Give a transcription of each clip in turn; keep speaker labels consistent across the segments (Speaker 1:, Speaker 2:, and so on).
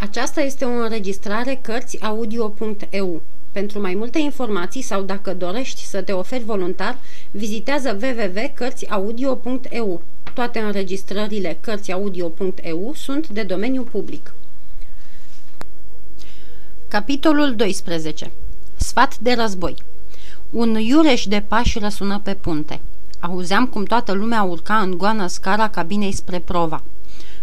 Speaker 1: Aceasta este o înregistrare Cărțiaudio.eu. Pentru mai multe informații sau dacă dorești să te oferi voluntar, vizitează www.cărțiaudio.eu. Toate înregistrările Cărțiaudio.eu sunt de domeniu public. Capitolul 12. Sfat de război Un iureș de pași răsună pe punte. Auzeam cum toată lumea urca în goană scara cabinei spre prova.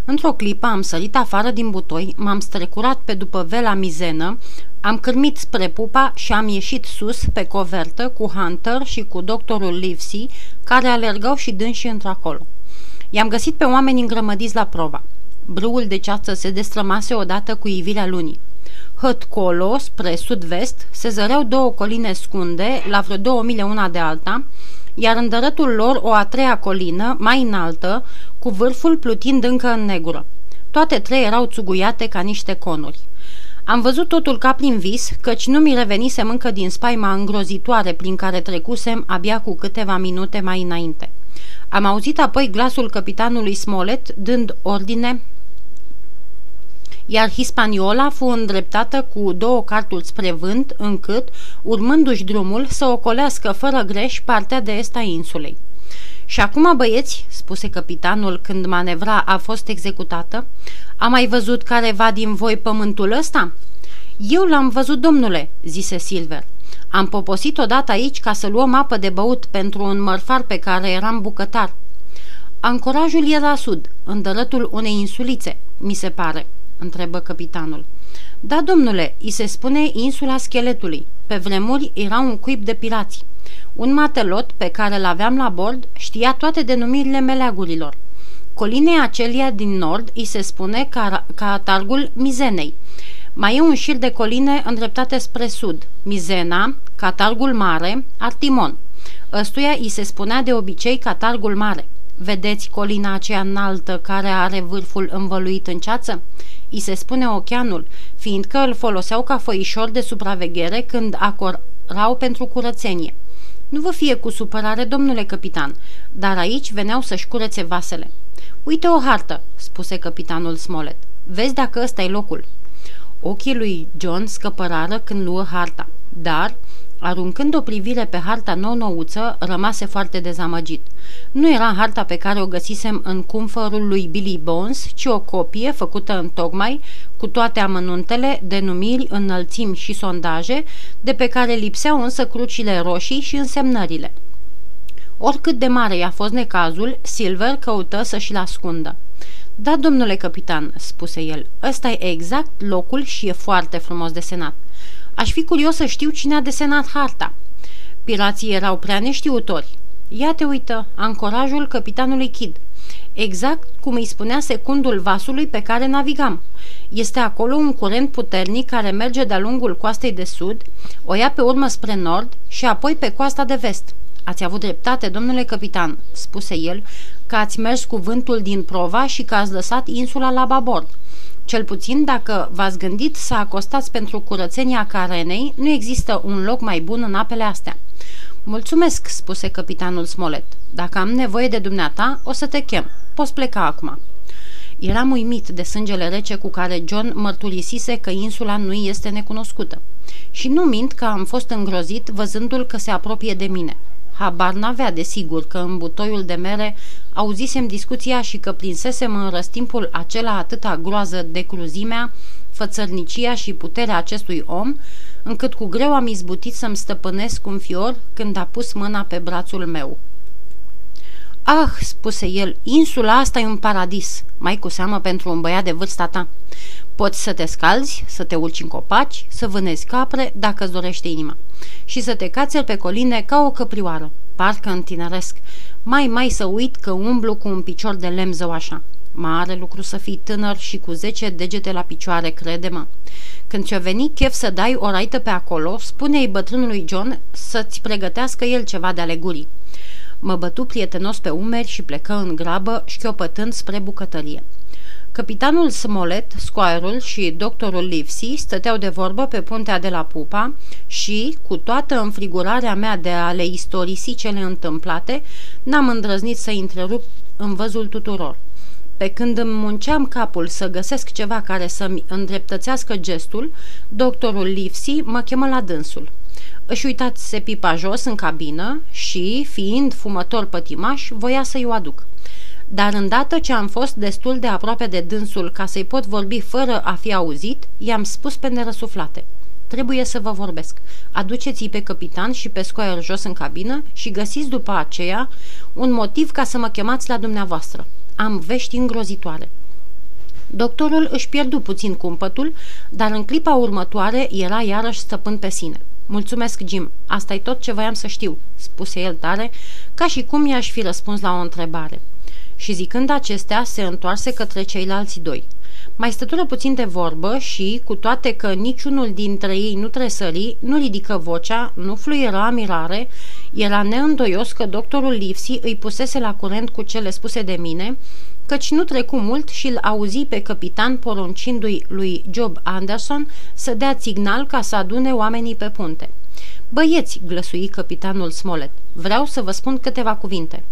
Speaker 1: Într-o clipă am sărit afară din butoi, m-am strecurat pe după vela mizenă, am cârmit spre pupa și am ieșit sus pe covertă cu Hunter și cu doctorul Livesey, care alergau și dânsi într-acolo. I-am găsit pe oameni îngrămădiți la prova. Brâul de ceață se destrămase odată cu ivirea lunii. Hăt colo, spre sud-vest, se zăreau două coline scunde, la vreo două mile una de alta, iar în dărătul lor o a treia colină, mai înaltă, cu vârful plutind încă în negură. Toate trei erau țuguiate ca niște conuri. Am văzut totul ca prin vis, căci nu mi revenisem încă din spaima îngrozitoare prin care trecusem abia cu câteva minute mai înainte. Am auzit apoi glasul capitanului Smollett dând ordine iar Hispaniola fu îndreptată cu două carturi spre vânt, încât, urmându-și drumul, să ocolească fără greș partea de est a insulei. Și acum, băieți, spuse capitanul când manevra a fost executată, a mai văzut careva din voi pământul ăsta? Eu l-am văzut, domnule, zise Silver. Am poposit odată aici ca să luăm apă de băut pentru un mărfar pe care eram bucătar. Ancorajul e la sud, în dărătul unei insulițe, mi se pare întrebă capitanul. Da, domnule, îi se spune insula scheletului. Pe vremuri era un cuib de pirați. Un matelot pe care l aveam la bord știa toate denumirile meleagurilor. Colinei acelia din nord îi se spune ca, ca targul Mizenei. Mai e un șir de coline îndreptate spre sud, Mizena, Catargul Mare, Artimon. Ăstuia îi se spunea de obicei Catargul Mare. Vedeți colina aceea înaltă care are vârful învăluit în ceață? îi se spune ocheanul, fiindcă îl foloseau ca făișor de supraveghere când acorau pentru curățenie. Nu vă fie cu supărare, domnule capitan, dar aici veneau să-și curețe vasele. Uite o hartă, spuse capitanul Smollett. Vezi dacă ăsta e locul. Ochii lui John scăpărară când luă harta, dar Aruncând o privire pe harta nou-nouță, rămase foarte dezamăgit. Nu era harta pe care o găsisem în cumfărul lui Billy Bones, ci o copie făcută în tocmai, cu toate amănuntele, denumiri, înălțimi și sondaje, de pe care lipseau însă crucile roșii și însemnările. Oricât de mare i-a fost necazul, Silver căută să și-l ascundă. Da, domnule capitan," spuse el, ăsta e exact locul și e foarte frumos desenat. Aș fi curios să știu cine a desenat harta. Pirații erau prea neștiutori. Ia te uită, ancorajul capitanului Kidd. Exact cum îi spunea secundul vasului pe care navigam. Este acolo un curent puternic care merge de-a lungul coastei de sud, o ia pe urmă spre nord și apoi pe coasta de vest. Ați avut dreptate, domnule capitan, spuse el, că ați mers cu vântul din prova și că ați lăsat insula la babord. Cel puțin dacă v-ați gândit să acostați pentru curățenia carenei, nu există un loc mai bun în apele astea. Mulțumesc, spuse capitanul Smollett. Dacă am nevoie de dumneata, o să te chem. Poți pleca acum. Eram uimit de sângele rece cu care John mărturisise că insula nu este necunoscută. Și nu mint că am fost îngrozit văzându-l că se apropie de mine. Habar n-avea, desigur, că în butoiul de mere auzisem discuția și că prinsesem în răstimpul acela atâta groază de cruzimea, fățărnicia și puterea acestui om, încât cu greu am izbutit să-mi stăpânesc un fior când a pus mâna pe brațul meu. Ah, spuse el, insula asta e un paradis, mai cu seamă pentru un băiat de vârsta ta. Poți să te scalzi, să te urci în copaci, să vânezi capre, dacă îți dorește inima, și să te cațel pe coline ca o căprioară, parcă întineresc. Mai, mai să uit că umblu cu un picior de lemn zău așa. Mare lucru să fii tânăr și cu zece degete la picioare, crede-mă. Când ți-o veni chef să dai o raită pe acolo, spune-i bătrânului John să-ți pregătească el ceva de alegurii. Mă bătu prietenos pe umeri și plecă în grabă, șchiopătând spre bucătărie. Capitanul Smollett, Squire-ul și doctorul Livesey stăteau de vorbă pe puntea de la Pupa și, cu toată înfrigurarea mea de a le istorisi cele întâmplate, n-am îndrăznit să întrerup în văzul tuturor. Pe când îmi munceam capul să găsesc ceva care să-mi îndreptățească gestul, doctorul Livsi mă chemă la dânsul. Își uitase pipa jos în cabină și, fiind fumător pătimaș, voia să-i o aduc. Dar îndată ce am fost destul de aproape de dânsul ca să-i pot vorbi fără a fi auzit, i-am spus pe nerăsuflate. Trebuie să vă vorbesc. Aduceți-i pe capitan și pe scoier jos în cabină și găsiți după aceea un motiv ca să mă chemați la dumneavoastră. Am vești îngrozitoare. Doctorul își pierdu puțin cumpătul, dar în clipa următoare era iarăși stăpân pe sine. Mulțumesc, Jim, asta e tot ce voiam să știu, spuse el tare, ca și cum i-aș fi răspuns la o întrebare. Și zicând acestea, se întoarse către ceilalți doi. Mai stătură puțin de vorbă și, cu toate că niciunul dintre ei nu tresări, nu ridică vocea, nu fluiera mirare, era neîndoios că doctorul Livsi îi pusese la curent cu cele spuse de mine, căci nu trecu mult și îl auzi pe capitan poruncindu-i lui Job Anderson să dea signal ca să adune oamenii pe punte. Băieți, glăsui capitanul Smollett, vreau să vă spun câteva cuvinte.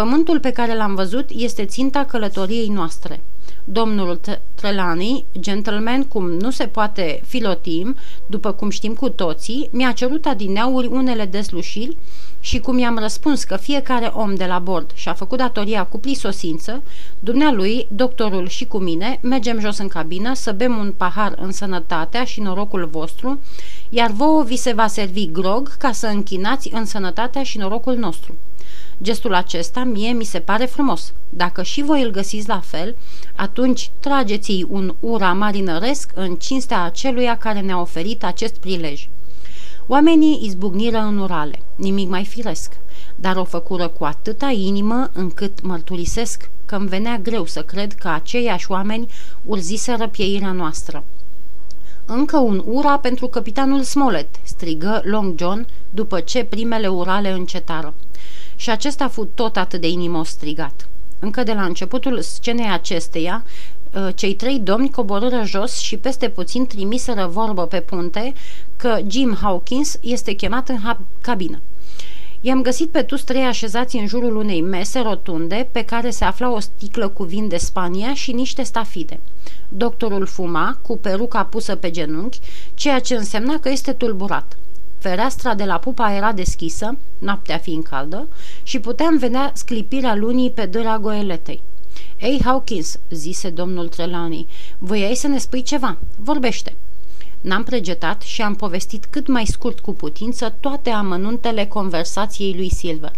Speaker 1: Pământul pe care l-am văzut este ținta călătoriei noastre. Domnul Trelani, gentleman cum nu se poate filotim, după cum știm cu toții, mi-a cerut adineauri unele deslușiri și cum i-am răspuns că fiecare om de la bord și-a făcut datoria cu prisosință, dumnealui, doctorul și cu mine mergem jos în cabină să bem un pahar în sănătatea și norocul vostru, iar vouă vi se va servi grog ca să închinați în sănătatea și norocul nostru. Gestul acesta mie mi se pare frumos. Dacă și voi îl găsiți la fel, atunci trageți-i un ura marinăresc în cinstea aceluia care ne-a oferit acest prilej. Oamenii izbucniră în urale, nimic mai firesc, dar o făcură cu atâta inimă încât mărturisesc că îmi venea greu să cred că aceiași oameni urziseră pieirea noastră. Încă un ura pentru capitanul Smollett, strigă Long John după ce primele urale încetară. Și acesta a fost tot atât de inimos strigat. Încă de la începutul scenei acesteia, uh, cei trei domni coborâră jos și peste puțin trimiseră vorbă pe punte că Jim Hawkins este chemat în cabină. I-am găsit pe toți trei așezați în jurul unei mese rotunde pe care se afla o sticlă cu vin de Spania și niște stafide. Doctorul fuma, cu peruca pusă pe genunchi, ceea ce însemna că este tulburat. Fereastra de la pupa era deschisă, noaptea fiind caldă, și puteam vedea sclipirea lunii pe dâra goeletei. Ei, Hawkins, zise domnul Trelawney, voiai să ne spui ceva. Vorbește. N-am pregetat și am povestit cât mai scurt cu putință toate amănuntele conversației lui Silver.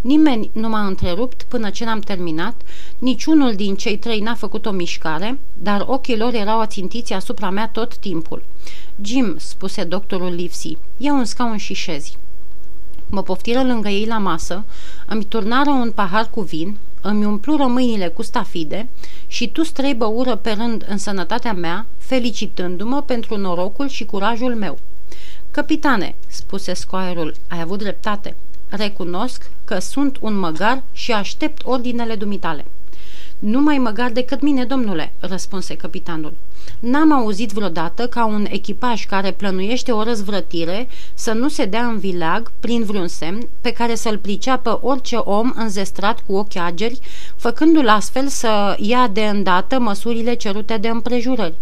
Speaker 1: Nimeni nu m-a întrerupt până ce n-am terminat, niciunul din cei trei n-a făcut o mișcare, dar ochii lor erau ațintiți asupra mea tot timpul. Jim, spuse doctorul Livesey, ia un scaun și șezi. Mă poftiră lângă ei la masă, îmi turnară un pahar cu vin, îmi umplură mâinile cu stafide și tu trei băură pe rând în sănătatea mea, felicitându-mă pentru norocul și curajul meu. Capitane, spuse scoaierul, ai avut dreptate. Recunosc că sunt un măgar și aștept ordinele dumitale. Nu mai măgar decât mine, domnule, răspunse capitanul. N-am auzit vreodată ca un echipaj care plănuiește o răzvrătire să nu se dea în vileag prin vreun semn pe care să-l priceapă orice om înzestrat cu ochi ageri, făcându-l astfel să ia de îndată măsurile cerute de împrejurări.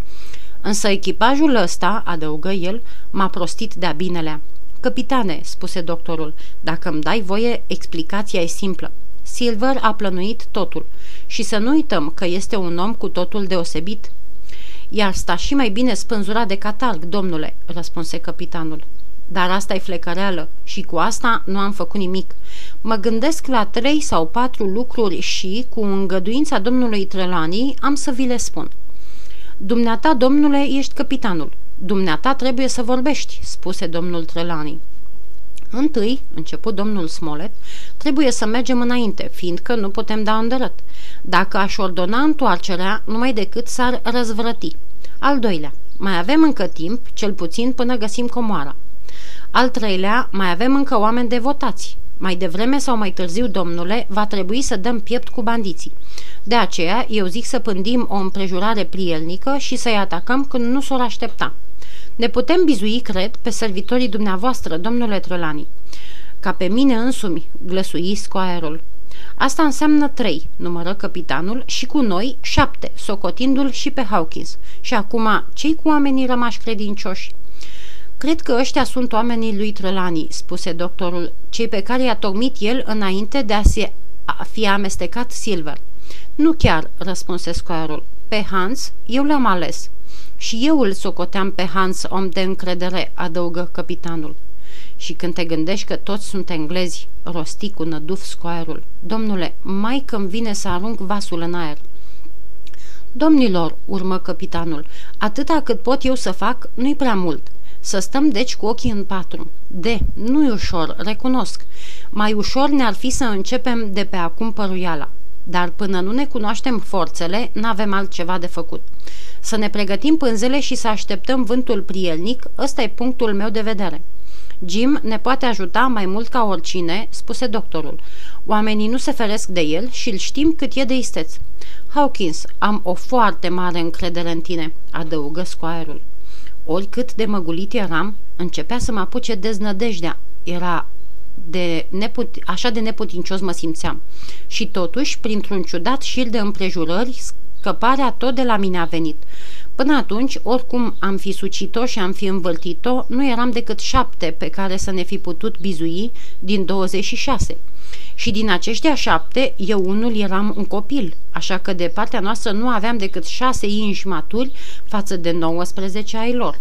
Speaker 1: Însă echipajul ăsta, adăugă el, m-a prostit de-a binelea. Capitane, spuse doctorul, dacă îmi dai voie, explicația e simplă. Silver a plănuit totul și să nu uităm că este un om cu totul deosebit. Iar sta și mai bine spânzurat de catarg, domnule, răspunse capitanul. Dar asta e flecăreală și cu asta nu am făcut nimic. Mă gândesc la trei sau patru lucruri și, cu îngăduința domnului Trelani, am să vi le spun. Dumneata, domnule, ești capitanul. Dumneata trebuie să vorbești, spuse domnul Trelani. Întâi, început domnul Smollett, trebuie să mergem înainte, fiindcă nu putem da îndărăt. Dacă aș ordona întoarcerea, numai decât s-ar răzvrăti. Al doilea, mai avem încă timp, cel puțin până găsim comoara. Al treilea, mai avem încă oameni devotați. Mai devreme sau mai târziu, domnule, va trebui să dăm piept cu bandiții. De aceea, eu zic să pândim o împrejurare prielnică și să-i atacăm când nu s-or aștepta. Ne putem bizui, cred, pe servitorii dumneavoastră, domnule Trălani. Ca pe mine însumi, glăsui scoaierul. Asta înseamnă trei, numără capitanul, și cu noi șapte, socotindu-l și pe Hawkins. Și acum, cei cu oamenii rămași credincioși? Cred că ăștia sunt oamenii lui Trălani, spuse doctorul, cei pe care i-a tocmit el înainte de a se fi amestecat Silver. Nu chiar, răspunse scoarul. Pe Hans, eu l-am ales. Și eu îl socoteam pe Hans om de încredere, adăugă capitanul. Și când te gândești că toți sunt englezi, rosti cu năduf scoarul. Domnule, mai când vine să arunc vasul în aer. Domnilor, urmă capitanul, atâta cât pot eu să fac, nu-i prea mult. Să stăm deci cu ochii în patru. De, nu-i ușor, recunosc. Mai ușor ne-ar fi să începem de pe acum păruiala. Dar până nu ne cunoaștem forțele, n-avem altceva de făcut. Să ne pregătim pânzele și să așteptăm vântul prielnic, ăsta e punctul meu de vedere. Jim ne poate ajuta mai mult ca oricine, spuse doctorul. Oamenii nu se feresc de el și îl știm cât e de isteț. Hawkins, am o foarte mare încredere în tine, adăugă scoaierul. Oricât de măgulit eram, începea să mă apuce deznădejdea. Era de neput- așa de neputincios mă simțeam. Și totuși, printr-un ciudat șir de împrejurări, scăparea tot de la mine a venit. Până atunci, oricum am fi sucit-o și am fi învârtit-o, nu eram decât șapte pe care să ne fi putut bizui din 26. Și din aceștia șapte, eu unul eram un copil, așa că de partea noastră nu aveam decât șase inși maturi față de 19 ai lor.